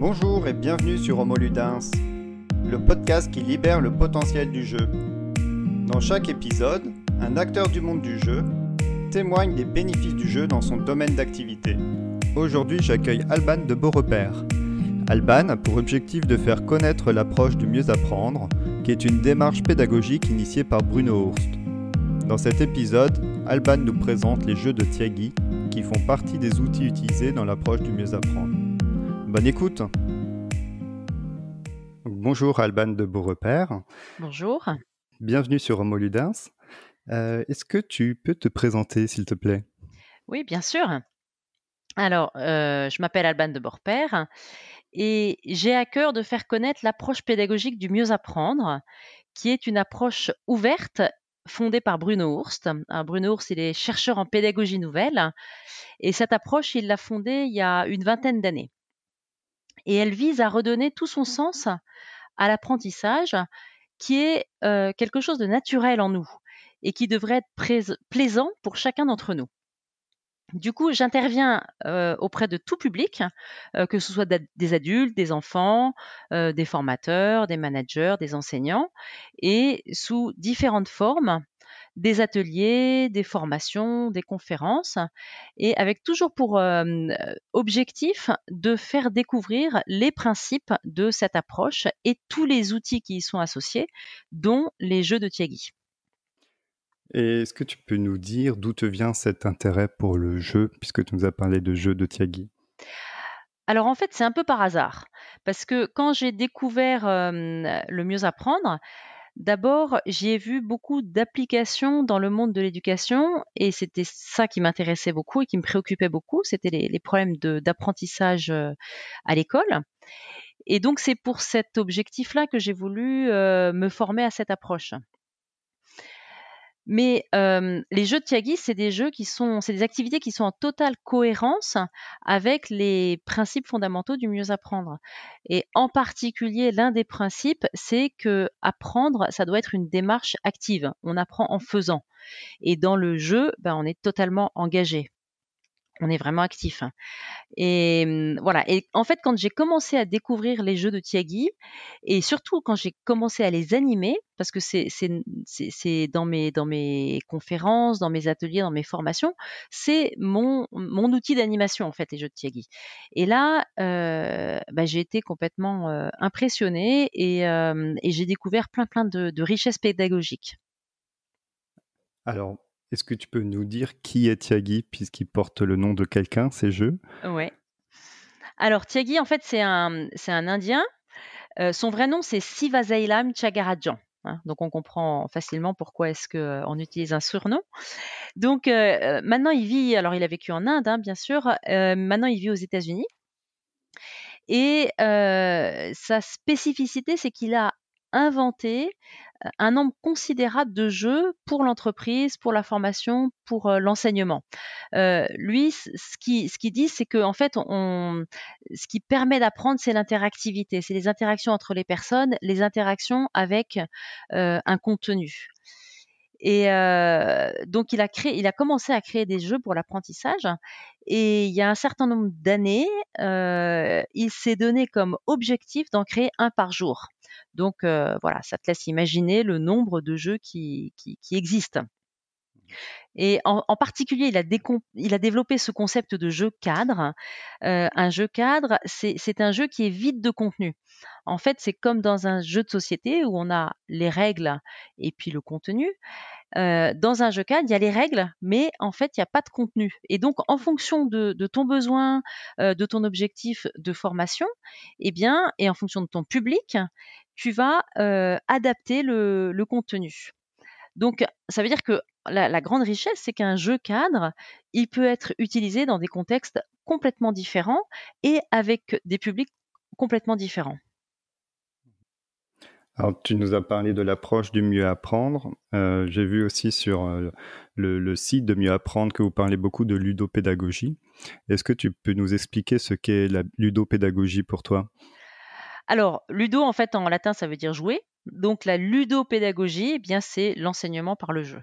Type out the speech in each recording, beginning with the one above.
Bonjour et bienvenue sur Homo Ludens, le podcast qui libère le potentiel du jeu. Dans chaque épisode, un acteur du monde du jeu témoigne des bénéfices du jeu dans son domaine d'activité. Aujourd'hui, j'accueille Alban de Beaurepaire. Alban a pour objectif de faire connaître l'approche du mieux apprendre, qui est une démarche pédagogique initiée par Bruno Hurst. Dans cet épisode, Alban nous présente les jeux de Tiagi, qui font partie des outils utilisés dans l'approche du mieux apprendre. Bonne écoute Bonjour Alban de Beaurepaire. Bonjour. Bienvenue sur Homo Ludens. Euh, Est-ce que tu peux te présenter, s'il te plaît? Oui, bien sûr. Alors, euh, je m'appelle Alban de Beaurepaire et j'ai à cœur de faire connaître l'approche pédagogique du mieux apprendre, qui est une approche ouverte fondée par Bruno Hurst. Bruno Hurst, il est chercheur en pédagogie nouvelle et cette approche, il l'a fondée il y a une vingtaine d'années. Et elle vise à redonner tout son sens à l'apprentissage, qui est euh, quelque chose de naturel en nous et qui devrait être plaisant pour chacun d'entre nous. Du coup, j'interviens euh, auprès de tout public, euh, que ce soit des adultes, des enfants, euh, des formateurs, des managers, des enseignants, et sous différentes formes, des ateliers, des formations, des conférences, et avec toujours pour euh, objectif de faire découvrir les principes de cette approche et tous les outils qui y sont associés, dont les jeux de Tiagi. Et est-ce que tu peux nous dire d'où te vient cet intérêt pour le jeu, puisque tu nous as parlé de jeux de Tiagi Alors en fait, c'est un peu par hasard, parce que quand j'ai découvert euh, le mieux apprendre, d'abord j'y ai vu beaucoup d'applications dans le monde de l'éducation, et c'était ça qui m'intéressait beaucoup et qui me préoccupait beaucoup, c'était les, problèmes d'apprentissage euh, à l'école. Et donc c'est pour cet objectif-là que j'ai voulu euh, me former à cette approche. Mais euh, les jeux de Tiagi, c'est des jeux qui sont, c'est des activités qui sont en totale cohérence avec les principes fondamentaux du mieux apprendre. Et en particulier, l'un des principes, c'est que apprendre, ça doit être une démarche active. On apprend en faisant. Et dans le jeu, ben, on est totalement engagé. On est vraiment actif. Et hum, voilà. Et en fait, quand j'ai commencé à découvrir les jeux de Tiagi, et surtout quand j'ai commencé à les animer, parce que c'est c'est dans mes conférences, dans mes ateliers, dans mes formations, c'est mon outil d'animation en fait les jeux de Tiagi. Et là, euh, bah, j'ai été complètement euh, impressionnée et euh, et j'ai découvert plein plein de, de richesses pédagogiques. Alors, est-ce que tu peux nous dire qui est Tiagi, puisqu'il porte le nom de quelqu'un, ces jeux? Ouais. Alors Tiagi, en fait, c'est un c'est un Indien. Euh, son vrai nom, c'est Sivasailam Chagarajan. hein. donc on comprend facilement pourquoi est-ce qu'on utilise un surnom. Donc euh, euh, maintenant il vit, alors il a vécu en Inde hein, bien sûr, euh, maintenant il vit aux États-Unis. Et euh, sa spécificité, c'est qu'il a inventé euh, un nombre considérable de jeux pour l'entreprise, pour la formation, pour euh, l'enseignement. Euh, lui, ce qui, ce qu'il dit, c'est que en fait, on, ce qui permet d'apprendre, c'est l'interactivité, c'est les interactions entre les personnes, les interactions avec euh, un contenu. Et euh, donc, il a commencé à créer des jeux pour l'apprentissage. Et il y a un certain nombre d'années, euh, il s'est donné comme objectif d'en créer un par jour. Donc euh, voilà, ça te laisse imaginer le nombre de jeux qui existent. Et en, particulier, il a, développé ce concept de jeu cadre. Euh, un jeu cadre, c'est un jeu qui est vide de contenu. En fait, c'est comme dans un jeu de société où on a les règles et puis le contenu. Euh, dans un jeu cadre, il y a les règles, mais en fait, il n'y a pas de contenu. Et donc, en fonction de, ton besoin, euh, de ton objectif de formation, eh bien, et en fonction de ton public, tu vas adapter le, le contenu. Donc, ça veut dire que la, la grande richesse, c'est qu'un jeu cadre, il peut être utilisé dans des contextes complètement différents et avec des publics complètement différents. Alors, tu nous as parlé de l'approche du mieux apprendre. Euh, J'ai vu aussi sur euh, le, le site de mieux apprendre que vous parlez beaucoup de ludopédagogie. Est-ce que tu peux nous expliquer ce qu'est la ludopédagogie pour toi? Alors, ludo, en fait, en latin, ça veut dire jouer. Donc, la ludopédagogie, eh bien, c'est l'enseignement par le jeu.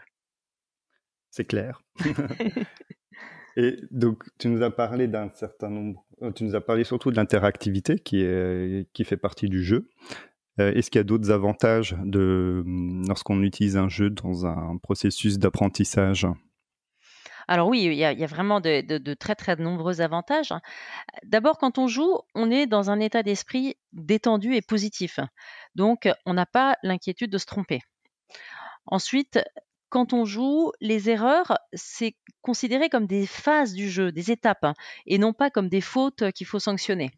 C'est clair. Et donc, tu nous as parlé d'un certain nombre tu nous as parlé surtout de l'interactivité qui, qui fait partie du jeu. Est-ce qu'il y a d'autres avantages de, lorsqu'on utilise un jeu dans un processus d'apprentissage? Alors oui, il y a, vraiment de, très très nombreux avantages. Hein. D'abord, quand on joue, on est dans un état d'esprit détendu et positif. Donc, on n'a pas l'inquiétude de se tromper. Ensuite, quand on joue, les erreurs, c'est considéré comme des phases du jeu, des étapes, hein, et non pas comme des fautes qu'il faut sanctionner.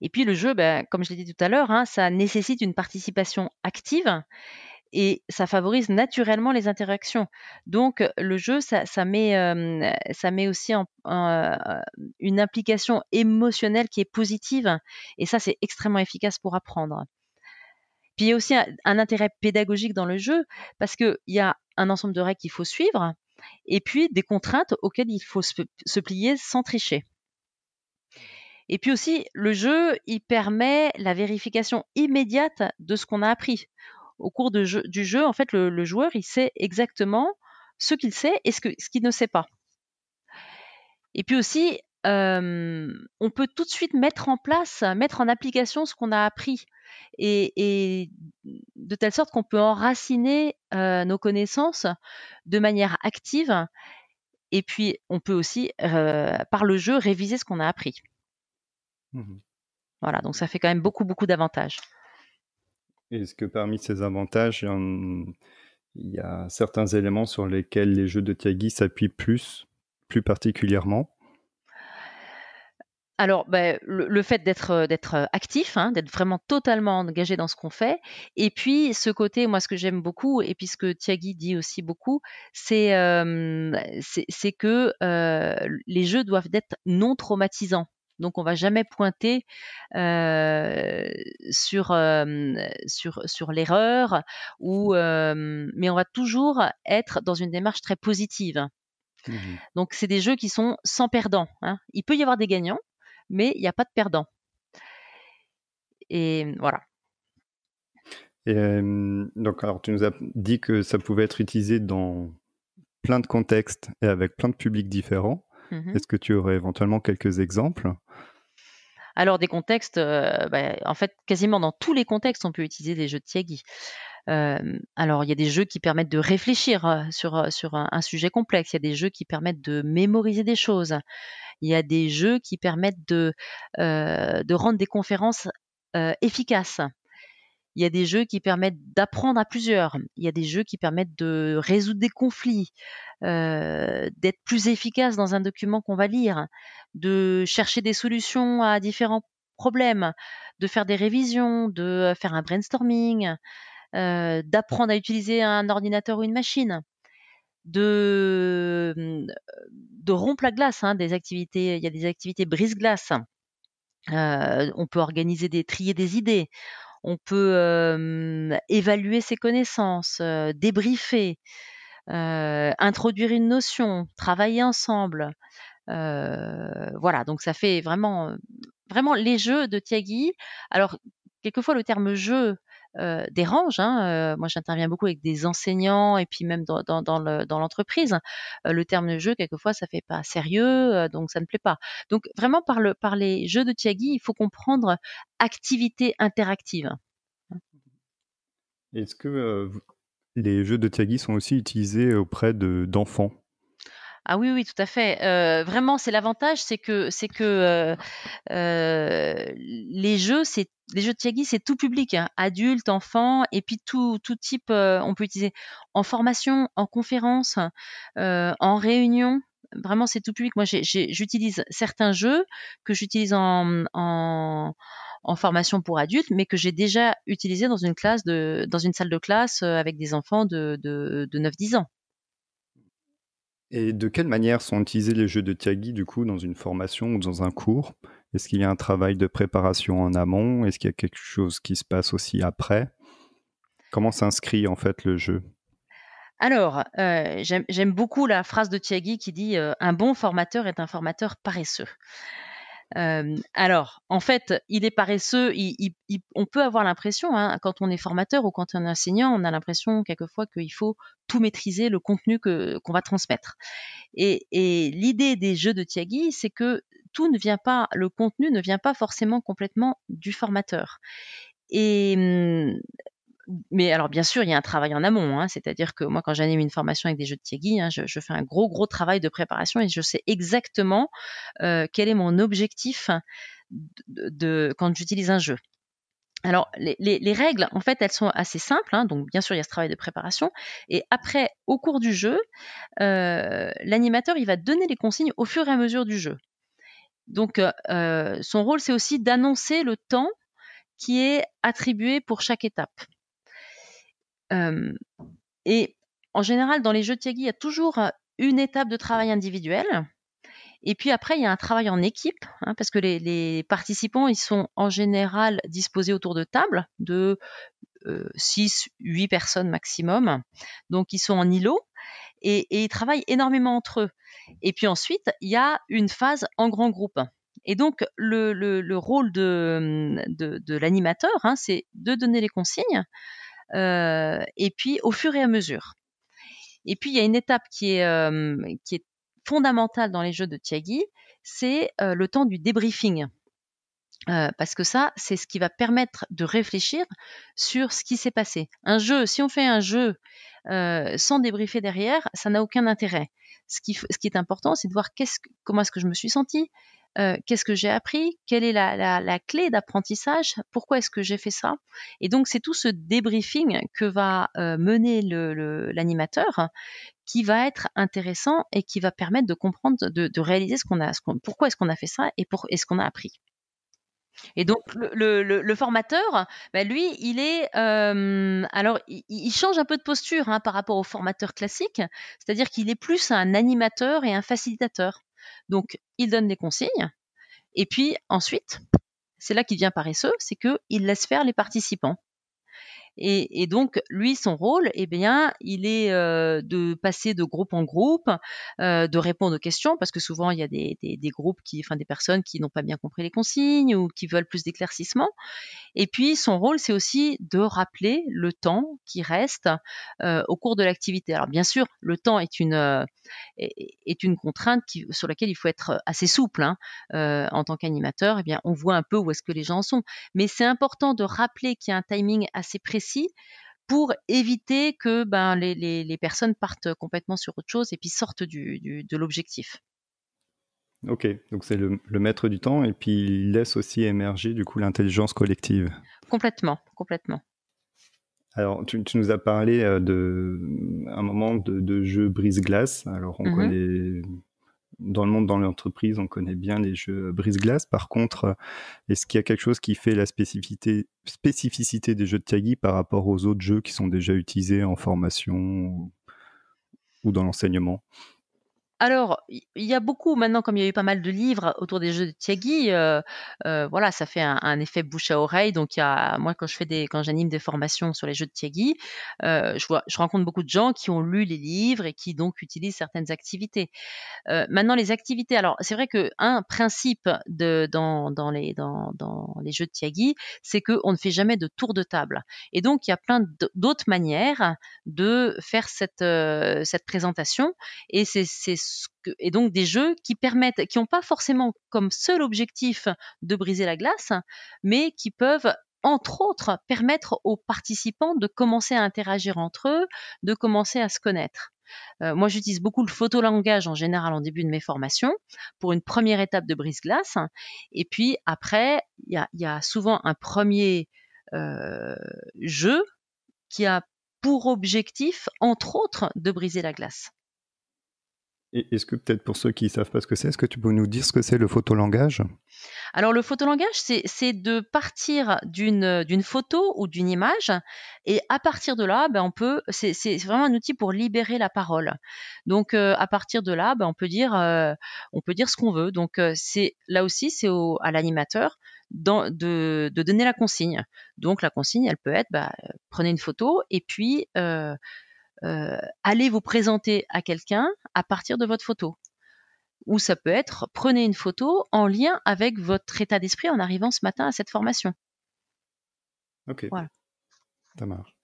Et puis le jeu, ben, comme je l'ai dit tout à l'heure, hein, ça nécessite une participation active et ça favorise naturellement les interactions. Donc le jeu, ça, met, ça met aussi en, une implication émotionnelle qui est positive et ça, c'est extrêmement efficace pour apprendre. Puis il y a aussi un, intérêt pédagogique dans le jeu parce qu'il y a un ensemble de règles qu'il faut suivre et puis des contraintes auxquelles il faut se, plier sans tricher. Et puis aussi, le jeu, il permet la vérification immédiate de ce qu'on a appris au cours du jeu, en fait, le, joueur, il sait exactement ce qu'il sait et ce qu'il ne sait pas. Et puis aussi, on peut tout de suite mettre en place, mettre en application ce qu'on a appris. Et, de telle sorte qu'on peut enraciner nos connaissances de manière active. Et puis, on peut aussi, par le jeu, réviser ce qu'on a appris. Mmh voilà, donc ça fait quand même beaucoup, beaucoup d'avantages. Est-ce que parmi ces avantages, il y, a certains éléments sur lesquels les jeux de Tiagi s'appuient plus, plus particulièrement? Alors, ben, le, fait d'être d'être actif, hein, d'être vraiment totalement engagé dans ce qu'on fait, et puis ce côté, moi, ce que j'aime beaucoup, et puis ce que Tiagi dit aussi beaucoup, c'est c'est que les jeux doivent être non traumatisants. Donc on va jamais pointer sur, sur, sur l'erreur, ou, mais on va toujours être dans une démarche très positive. Mmh Donc c'est des jeux qui sont sans perdants. Hein. Il peut y avoir des gagnants, mais il n'y a pas de perdants. Et voilà. Et, donc, alors, tu nous as dit que ça pouvait être utilisé dans plein de contextes et avec plein de publics différents. Mmh Est-ce que tu aurais éventuellement quelques exemples? Alors des contextes, euh, bah, en fait, quasiment dans tous les contextes, on peut utiliser des jeux de Tiagi. Euh, alors, il y a des jeux qui permettent de réfléchir sur, sur un, sujet complexe. Il y a des jeux qui permettent de mémoriser des choses. Il y a des jeux qui permettent de, rendre des conférences efficaces. Il y a des jeux qui permettent d'apprendre à plusieurs. Il y a des jeux qui permettent de résoudre des conflits, d'être plus efficace dans un document qu'on va lire, de chercher des solutions à différents problèmes, de faire des révisions, de faire un brainstorming, d'apprendre à utiliser un ordinateur ou une machine. De, mmh, de rompre la glace, hein, des activités, il y a des activités brise-glace. on peut organiser des trier des idées, on peut évaluer ses connaissances, débriefer, introduire une notion, travailler ensemble. voilà, donc ça fait vraiment, vraiment les jeux de Tiagi. Alors, quelquefois, le terme jeu dérange. Hein, moi, j'interviens beaucoup avec des enseignants et puis même dans, l'entreprise. le terme de jeu, quelquefois, ça fait pas sérieux, donc ça ne plaît pas. Donc, vraiment, par, le, par les jeux de Tiagi, il faut comprendre activité interactive. Est-ce que les jeux de Tiagi sont aussi utilisés auprès d'enfants? Ah oui, oui, tout à fait. vraiment, c'est l'avantage, c'est que, c'est que les jeux, c'est les jeux de Tiagi, c'est tout public, hein, adultes, enfants, et puis tout, tout type. on peut utiliser en formation, en conférence, en réunion. Vraiment, c'est tout public. Moi, j'utilise certains jeux que j'utilise en, en, en, formation pour adultes, mais que j'ai déjà utilisé dans une classe de, dans une salle de classe avec des enfants de, de, de 9-10 ans. Et de quelle manière sont utilisés les jeux de Tiagi, du coup, dans une formation ou dans un cours? Est-ce qu'il y a un travail de préparation en amont? Est-ce qu'il y a quelque chose qui se passe aussi après? Comment s'inscrit en fait le jeu? Alors, euh, j'aime beaucoup la phrase de Tiagi qui dit euh, Un bon formateur est un formateur paresseux alors, en fait, il est paresseux. on peut avoir l'impression, hein, quand on est formateur ou quand on est enseignant, on a l'impression quelquefois qu'il faut tout maîtriser le contenu qu'on va transmettre. Et, l'idée des jeux de Tiagi, c'est que tout ne vient pas, le contenu ne vient pas forcément complètement du formateur. Et mais alors bien sûr, il y a un travail en amont, hein, c'est-à-dire que moi, quand j'anime une formation avec des jeux de Tiegui, hein, je, fais un gros gros travail de préparation et je sais exactement euh, quel est mon objectif de, quand j'utilise un jeu. Alors, les, règles, en fait, elles sont assez simples. Hein, donc, bien sûr, il y a ce travail de préparation. Et après, au cours du jeu, euh, l'animateur, il va donner les consignes au fur et à mesure du jeu. Donc, euh, son rôle, c'est aussi d'annoncer le temps qui est attribué pour chaque étape. Et en général, dans les jeux Tiagi, il y a toujours une étape de travail individuel. Et puis après, il y a un travail en équipe, hein, parce que les, participants, ils sont en général disposés autour de tables de 6, euh, 8 personnes maximum. Donc, ils sont en îlot et, ils travaillent énormément entre eux. Et puis ensuite, il y a une phase en grand groupe. Et donc, le, rôle de, l'animateur, hein, c'est de donner les consignes, et puis au fur et à mesure. Et puis, il y a une étape qui est, qui est fondamentale dans les jeux de Tiagi, c'est le temps du débriefing. Parce que ça, c'est ce qui va permettre de réfléchir sur ce qui s'est passé. Un jeu, si on fait un jeu sans débriefer derrière, ça n'a aucun intérêt. Ce qui, ce qui est important, c'est de voir comment est-ce que je me suis senti, euh, qu'est-ce que j'ai appris, quelle est la, clé d'apprentissage, pourquoi est-ce que j'ai fait ça. Et donc c'est tout ce débriefing que va euh, mener l'animateur qui va être intéressant et qui va permettre de comprendre, de, réaliser ce qu'on a, pourquoi est-ce qu'on a fait ça et, ce qu'on a appris. Et donc le, formateur, bah, lui, il est euh, alors il, change un peu de posture hein, par rapport au formateur classique, c'est-à-dire qu'il est plus un animateur et un facilitateur. Donc, il donne des consignes. Et puis ensuite, c'est là qu'il devient paresseux, c'est qu'il laisse faire les participants. Et, donc, lui, son rôle, eh bien, il est euh, de passer de groupe en groupe, euh, de répondre aux questions, parce que souvent, il y a des, groupes qui, enfin, des personnes qui n'ont pas bien compris les consignes ou qui veulent plus d'éclaircissement. Et puis, son rôle, c'est aussi de rappeler le temps qui reste euh, au cours de l'activité. Alors, bien sûr, le temps est une, est, une contrainte sur laquelle il faut être assez souple. Hein. en tant qu'animateur, eh bien, on voit un peu où est-ce que les gens sont. Mais c'est important de rappeler qu'il y a un timing assez précis pour éviter que ben, les, personnes partent complètement sur autre chose et puis sortent de l'objectif. Ok, donc c'est le, maître du temps et puis il laisse aussi émerger du coup l'intelligence collective. Complètement, complètement. Alors, tu, nous as parlé euh, de un moment de, jeu brise-glace. Alors, on mmh connaît dans le monde, dans l'entreprise, on connaît bien les jeux brise-glace. Par contre, euh, est-ce qu'il y a quelque chose qui fait la spécificité, des jeux de Tiagi par rapport aux autres jeux qui sont déjà utilisés en formation ou dans l'enseignement? Alors, il y a beaucoup maintenant, comme il y a eu pas mal de livres autour des jeux de Tiagi, euh, euh, voilà, ça fait un, effet bouche à oreille. Donc, y a, moi, quand je fais des, quand j'anime des formations sur les jeux de Tiagi, euh, je vois, je rencontre beaucoup de gens qui ont lu les livres et qui donc utilisent certaines activités. maintenant, les activités, alors c'est vrai que un principe de dans, dans les dans, dans les jeux de Tiagi, c'est que on ne fait jamais de tour de table. Et donc, il y a plein d'autres manières de faire cette cette présentation. Et c'est et donc des jeux qui permettent, qui n'ont pas forcément comme seul objectif de briser la glace, mais qui peuvent entre autres permettre aux participants de commencer à interagir entre eux, de commencer à se connaître. Euh, moi, j'utilise beaucoup le photolangage en général en début de mes formations pour une première étape de brise-glace. Et puis après, il y a, souvent un premier euh, jeu qui a pour objectif, entre autres, de briser la glace. Est-ce que peut-être pour ceux qui ne savent pas ce que c'est, est-ce que tu peux nous dire ce que c'est le photolangage? Alors le photolangage, c'est de partir d'une photo ou d'une image et à partir de là, ben, on peut, c'est vraiment un outil pour libérer la parole. Donc euh, à partir de là, ben, on peut dire, euh, on peut dire ce qu'on veut. Donc euh, là aussi, c'est à l'animateur de, de, donner la consigne. Donc la consigne, elle peut être, bah, prenez une photo et puis allez vous présenter à quelqu'un à partir de votre photo. Ou ça peut être prenez une photo en lien avec votre état d'esprit en arrivant ce matin à cette formation. Ok. Voilà. Ça marche.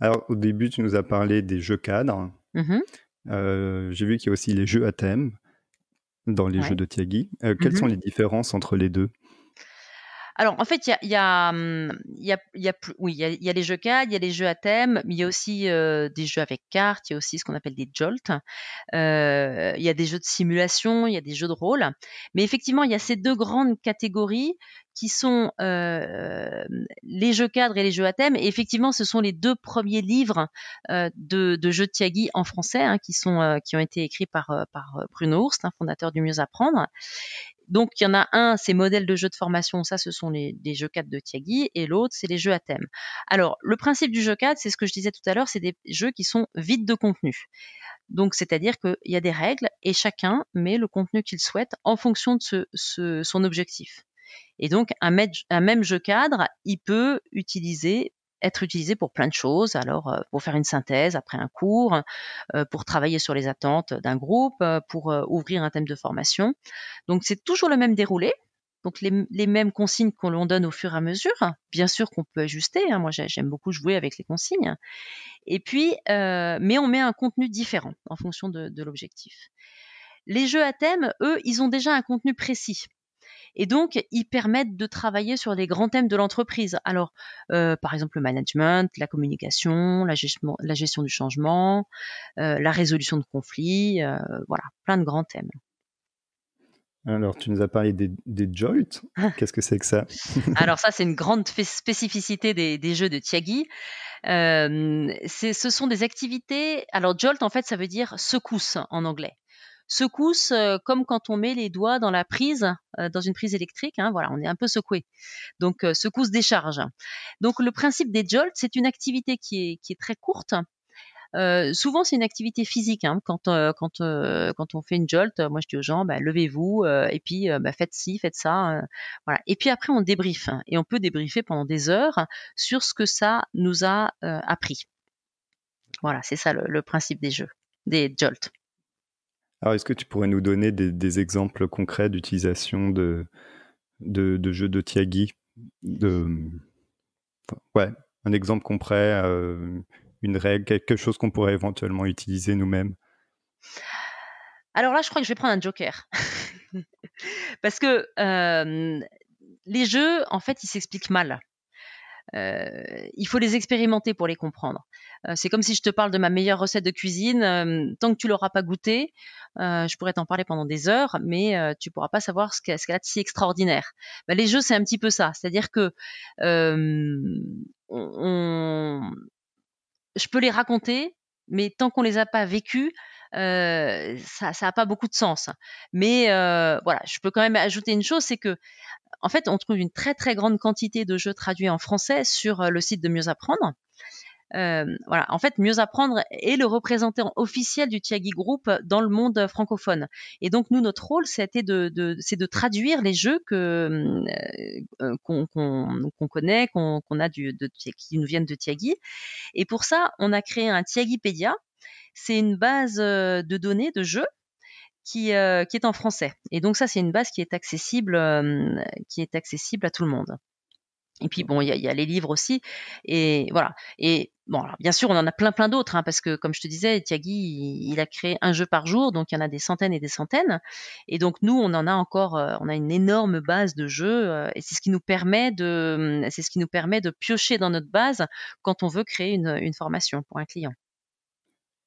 Alors au début, tu nous as parlé des jeux cadres. Mmh euh, j'ai vu qu'il y a aussi les jeux à thème. dans les jeux de Tiagi. quelles sont les différences entre les deux? Alors, en fait, il y a, y, a, y, a, y, oui, y, a, y a les jeux cadres, il y a les jeux à thème, mais il y a aussi euh, des jeux avec cartes, il y a aussi ce qu'on appelle des jolts. Euh, il y a des jeux de simulation, il y a des jeux de rôle. Mais effectivement, il y a ces deux grandes catégories qui sont euh, les jeux cadres et les jeux à thème. Et effectivement, ce sont les deux premiers livres euh, de, de, jeux de Tiagi en français hein, qui, sont, euh, qui ont été écrits par, euh, par Bruno Hurst, hein, fondateur du Mieux Apprendre donc il y en a un, c'est modèle de jeu de formation, ça ce sont les, jeux 4 de Tiagi, et l'autre c'est les jeux à thème. Alors le principe du jeu 4, c'est ce que je disais tout à l'heure, c'est des jeux qui sont vides de contenu. Donc c'est-à-dire qu'il y a des règles et chacun met le contenu qu'il souhaite en fonction de son objectif. Et donc un même jeu cadre, il peut utiliser être utilisé pour plein de choses. Alors, euh, pour faire une synthèse après un cours, euh, pour travailler sur les attentes d'un groupe, euh, pour ouvrir un thème de formation. Donc, c'est toujours le même déroulé. Donc, les, mêmes consignes qu'on l'on donne au fur et à mesure. Bien sûr qu'on peut ajuster. Hein. Moi, j'aime beaucoup jouer avec les consignes. Et puis, mais on met un contenu différent en fonction de l'objectif. Les jeux à thème, eux, ils ont déjà un contenu précis. Et donc, ils permettent de travailler sur les grands thèmes de l'entreprise. Alors, euh, par exemple, le management, la communication, la gestion, la gestion du changement, euh, la résolution de conflits, euh, voilà, plein de grands thèmes. Alors, tu nous as parlé des, des jolt. Qu'est-ce que c'est que ça? Alors ça, c'est une grande spécificité des, des jeux de Tiagi. Euh, ce sont des activités. Alors, jolt, en fait, ça veut dire secousse en anglais secousse euh, comme quand on met les doigts dans la prise, euh, dans une prise électrique. Hein, voilà, on est un peu secoué. Donc euh, secousse décharge. Donc le principe des jolts, c'est une activité qui est, très courte. souvent, c'est une activité physique. Hein. Quand, quand, quand on fait une jolt, moi je dis aux gens, bah, levez-vous et puis bah, faites ci, faites ça. voilà. Et puis après, on débriefe. Et on peut débriefer pendant des heures sur ce que ça nous a appris. Voilà, c'est ça le, le principe des jeux, des jolts. Alors, est-ce que tu pourrais nous donner des, exemples concrets d'utilisation de, jeux de Tiagi Ouais, un exemple concret, euh, une règle, quelque chose qu'on pourrait éventuellement utiliser nous-mêmes? Alors là, je crois que je vais prendre un joker. Parce que euh, les jeux, en fait, ils s'expliquent mal. Euh, il faut les expérimenter pour les comprendre. Euh, c'est comme si je te parle de ma meilleure recette de cuisine. Euh, tant que tu l'auras pas goûté, je pourrais t'en parler pendant des heures, mais tu pourras pas savoir ce qu'elle a de si extraordinaire. Bah, les jeux, c'est un petit peu ça. C'est-à-dire que je peux les raconter, mais tant qu'on les a pas vécus, ça n'a pas beaucoup de sens. Mais voilà, je peux quand même ajouter une chose, c'est que en fait, on trouve une très très grande quantité de jeux traduits en français sur euh, le site de Mieux Apprendre. Euh, voilà, en fait, Mieux Apprendre est le représentant officiel du Tiagi Group dans le monde francophone. Et donc, nous, notre rôle, c'était de, de c'est de traduire les jeux que euh, qu'on connaît, qu'on a du, de, qui nous viennent de Tiagi. Et pour ça, on a créé un Tiagipédia. C'est une base de données de jeux euh, qui, est en français. Et donc ça, c'est une base qui est accessible, euh, qui est accessible à tout le monde. Et puis bon, il y, a, les livres aussi, et voilà. Et bon, alors, bien sûr, on en a plein plein d'autres, hein, parce que comme je te disais, Tiagi, il, a créé un jeu par jour, donc il y en a des centaines et des centaines. Et donc nous, on en a encore, euh, on a une énorme base de jeux, et c'est ce qui nous permet de, c'est ce qui nous permet de piocher dans notre base quand on veut créer une formation pour un client.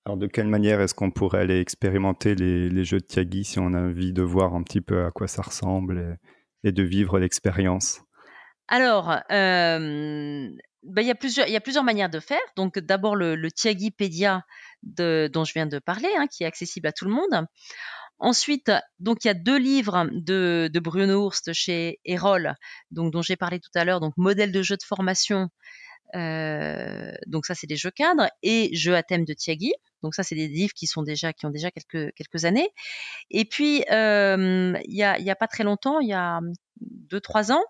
Alors de quelle manière est-ce qu'on pourrait aller expérimenter les, jeux de Tiagi si on a envie de voir un petit peu à quoi ça ressemble et, de vivre l'expérience? Alors, euh, ben, il, y a plusieurs, manières de faire. Donc d'abord le, le Tiagipédia dont je viens de parler, hein, qui est accessible à tout le monde. Ensuite, donc il y a deux livres de, Bruno Hurst chez Erol, dont j'ai parlé tout à l'heure, donc modèle de jeu de formation. Euh, donc ça c'est des jeux cadres et jeux à thème de Tiagi. Donc ça, c'est des livres qui sont déjà qui ont déjà quelques quelques années. Et puis euh, il y a il y a pas très longtemps, il y a deux trois ans,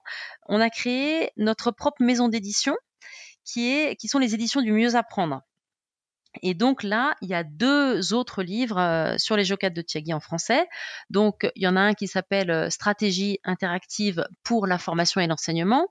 on a créé notre propre maison d'édition qui est qui sont les éditions du Mieux apprendre. Et donc là, il y a deux autres livres euh, sur les jeux de Tiagi en français. Donc il y en a un qui s'appelle euh, Stratégie interactive pour la formation et l'enseignement,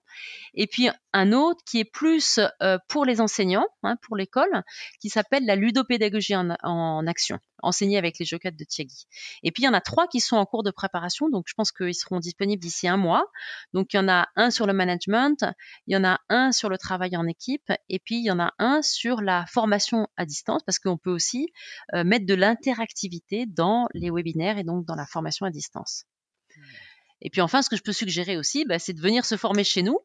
et puis un autre qui est plus euh, pour les enseignants, hein, pour l'école, qui s'appelle la ludopédagogie en, action. Enseignés avec les jeux de Tiagi. Et puis il y en a trois qui sont en cours de préparation, donc je pense qu'ils seront disponibles d'ici un mois. Donc il y en a un sur le management, il y en a un sur le travail en équipe, et puis il y en a un sur la formation à distance, parce qu'on peut aussi euh, mettre de l'interactivité dans les webinaires et donc dans la formation à distance. Et puis enfin, ce que je peux suggérer aussi, bah, c'est de venir se former chez nous.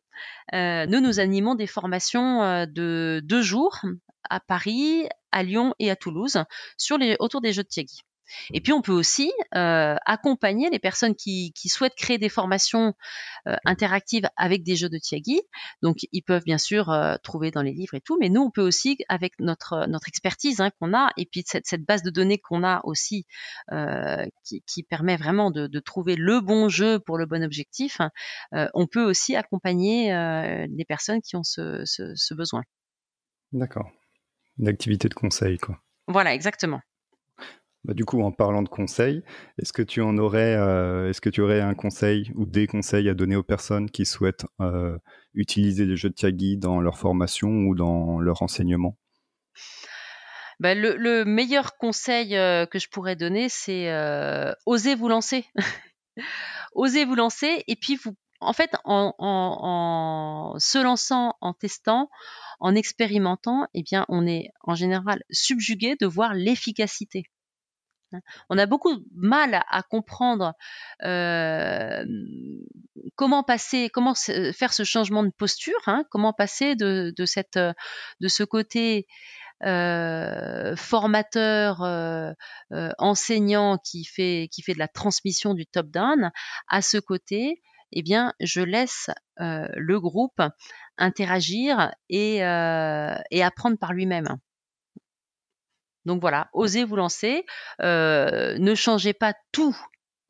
Euh, nous, nous animons des formations euh, de deux jours à Paris, à Lyon et à Toulouse autour des jeux de Tiagi. Et puis on peut aussi euh, accompagner les personnes qui, souhaitent créer des formations euh, interactives avec des jeux de Tiagi. Donc ils peuvent bien sûr euh, trouver dans les livres et tout, mais nous on peut aussi avec notre notre expertise hein, qu'on a et puis cette, cette base de données qu'on a aussi qui, permet vraiment de, trouver le bon jeu pour le bon objectif. on peut aussi accompagner les personnes qui ont ce, ce besoin. D'accord. Une activité de conseil quoi. Voilà, exactement. Bah, du coup, en parlant de conseils, est-ce que tu en aurais, euh, est-ce que tu aurais un conseil ou des conseils à donner aux personnes qui souhaitent euh, utiliser les jeux de Tiagi dans leur formation ou dans leur enseignement? Bah, le, meilleur conseil euh, que je pourrais donner, c'est osez vous lancer. osez vous lancer et puis vous, en fait, en, en, se lançant, en testant, en expérimentant, eh bien, on est en général subjugué de voir l'efficacité. Hein. On a beaucoup de mal à, comprendre euh, comment passer, comment faire ce changement de posture, hein, comment passer de, cette, de ce côté euh, formateur, euh, enseignant qui fait, qui fait de la transmission du top-down à ce côté, eh bien, je laisse le groupe interagir et apprendre par lui-même. Donc voilà, osez vous lancer, euh, ne changez pas tout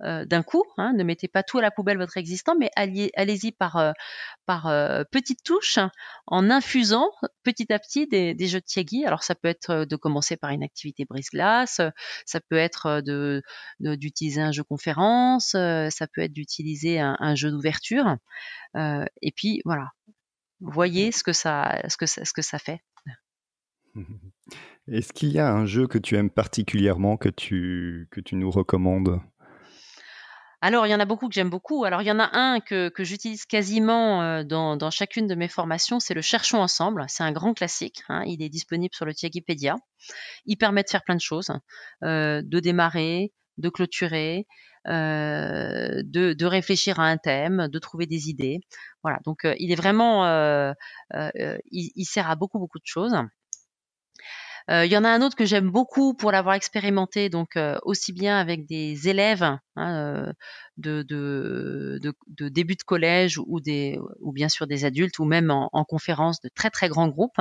euh, d'un coup, hein, ne mettez pas tout à la poubelle votre existant, mais allez-y par, euh, par petites touches, en infusant petit à petit des, jeux de Tiagi. Alors ça peut être de commencer par une activité brise-glace, ça peut être de, d'utiliser un jeu conférence, ça peut être d'utiliser un, jeu d'ouverture. et puis voilà, voyez ce que ça fait. Est-ce qu'il y a un jeu que tu aimes particulièrement, que tu, que tu nous recommandes? Alors, il y en a beaucoup que j'aime beaucoup. Alors, il y en a un que, j'utilise quasiment euh, dans, chacune de mes formations, c'est le Cherchons ensemble. C'est un grand classique. Hein. Il est disponible sur le Tiagipédia. Il permet de faire plein de choses, euh, de démarrer, de clôturer, euh, de, réfléchir à un thème, de trouver des idées. Voilà. Donc, il est vraiment, il, sert à beaucoup beaucoup de choses. Euh, il y en a un autre que j'aime beaucoup pour l'avoir expérimenté, donc euh, aussi bien avec des élèves hein, euh, de, début de collège ou, bien sûr des adultes ou même en, en conférence de très très grands groupes.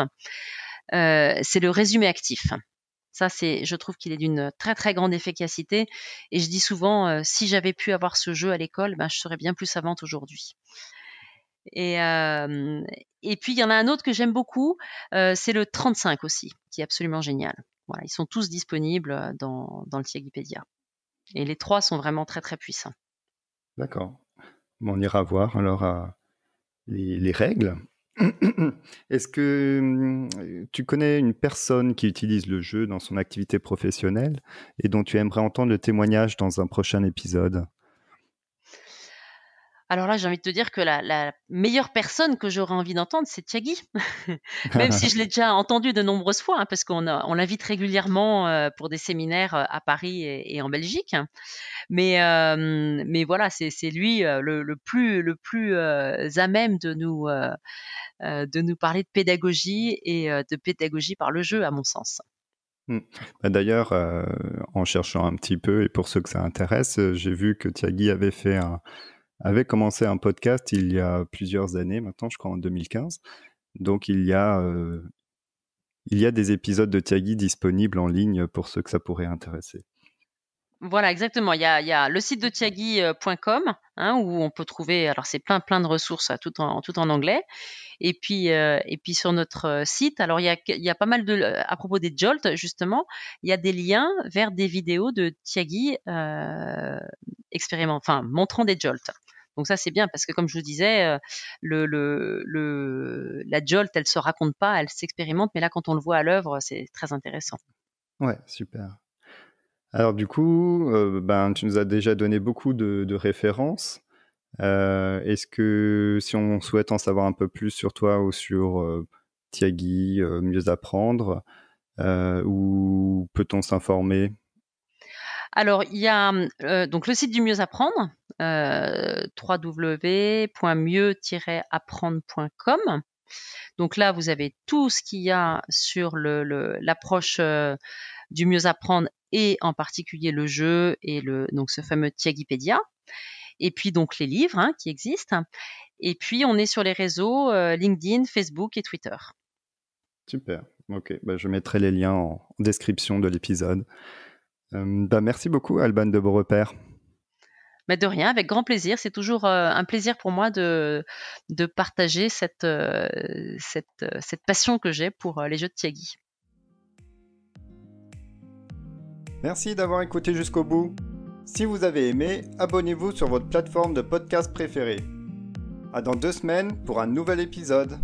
c'est le résumé actif. Ça, c'est, je trouve qu'il est d'une très très grande efficacité. Et je dis souvent, si j'avais pu avoir ce jeu à l'école, ben, je serais bien plus savante aujourd'hui. Et, et puis il y en a un autre que j'aime beaucoup, c'est le 35 aussi, qui est absolument génial. Voilà, ils sont tous disponibles dans, dans le Tiagipédia. Et les trois sont vraiment très très puissants. D'accord. on ira voir alors les, les, règles. Est-ce que tu connais une personne qui utilise le jeu dans son activité professionnelle et dont tu aimerais entendre le témoignage dans un prochain épisode? Alors là, j'ai envie de te dire que la, meilleure personne que j'aurais envie d'entendre, c'est Tiagi. Même si je l'ai déjà entendu de nombreuses fois, hein, parce qu'on on l'invite régulièrement euh, pour des séminaires euh, à Paris et, en Belgique. Mais, euh, voilà, c'est lui le, plus, à même de nous, parler de pédagogie et de pédagogie par le jeu, à mon sens. Mmh. Bah, d'ailleurs, en cherchant un petit peu, et pour ceux que ça intéresse, j'ai vu que Tiagi avait fait un, avait commencé un podcast il y a plusieurs années, maintenant je crois en 2015. Donc il y a, euh, il y a des épisodes de Tiagi disponibles en ligne pour ceux que ça pourrait intéresser. Voilà, exactement. Il y a, il y a le site de tiagi.com hein, où on peut trouver, alors c'est plein plein de ressources tout en tout en anglais. Et puis euh, et puis sur notre euh, site, alors il y a il y a pas mal de à propos des Jolt justement, il y a des liens vers des vidéos de Tiagi euh, enfin montrant des Jolt. Donc ça c'est bien parce que comme je disais, euh, la jolt elle se raconte pas, elle s'expérimente, mais là quand on le voit à l'œuvre, c'est très intéressant. Ouais, super. Alors du coup, ben, tu nous as déjà donné beaucoup de, références. Est-ce que si on souhaite en savoir un peu plus sur toi ou sur Tiagi, mieux apprendre, où peut-on s'informer? Alors, il y a donc le site du Mieux Apprendre, www.mieux-apprendre.com. Donc là, vous avez tout ce qu'il y a sur l'approche du mieux apprendre et en particulier le jeu et ce fameux Tiagipédia. Et puis donc les livres hein, qui existent. Et puis on est sur les réseaux LinkedIn, Facebook et Twitter. Super. Ok, bah, je mettrai les liens en description de l'épisode. Bah, merci beaucoup, Alban de Beaurepaire. Mais de rien, avec grand plaisir. C'est toujours euh, un plaisir pour moi de, de partager cette, euh, cette, euh, cette, passion que j'ai pour les jeux de Tiagi. Merci d'avoir écouté jusqu'au bout. Si vous avez aimé, abonnez-vous sur votre plateforme de podcast préférée. À dans deux semaines pour un nouvel épisode.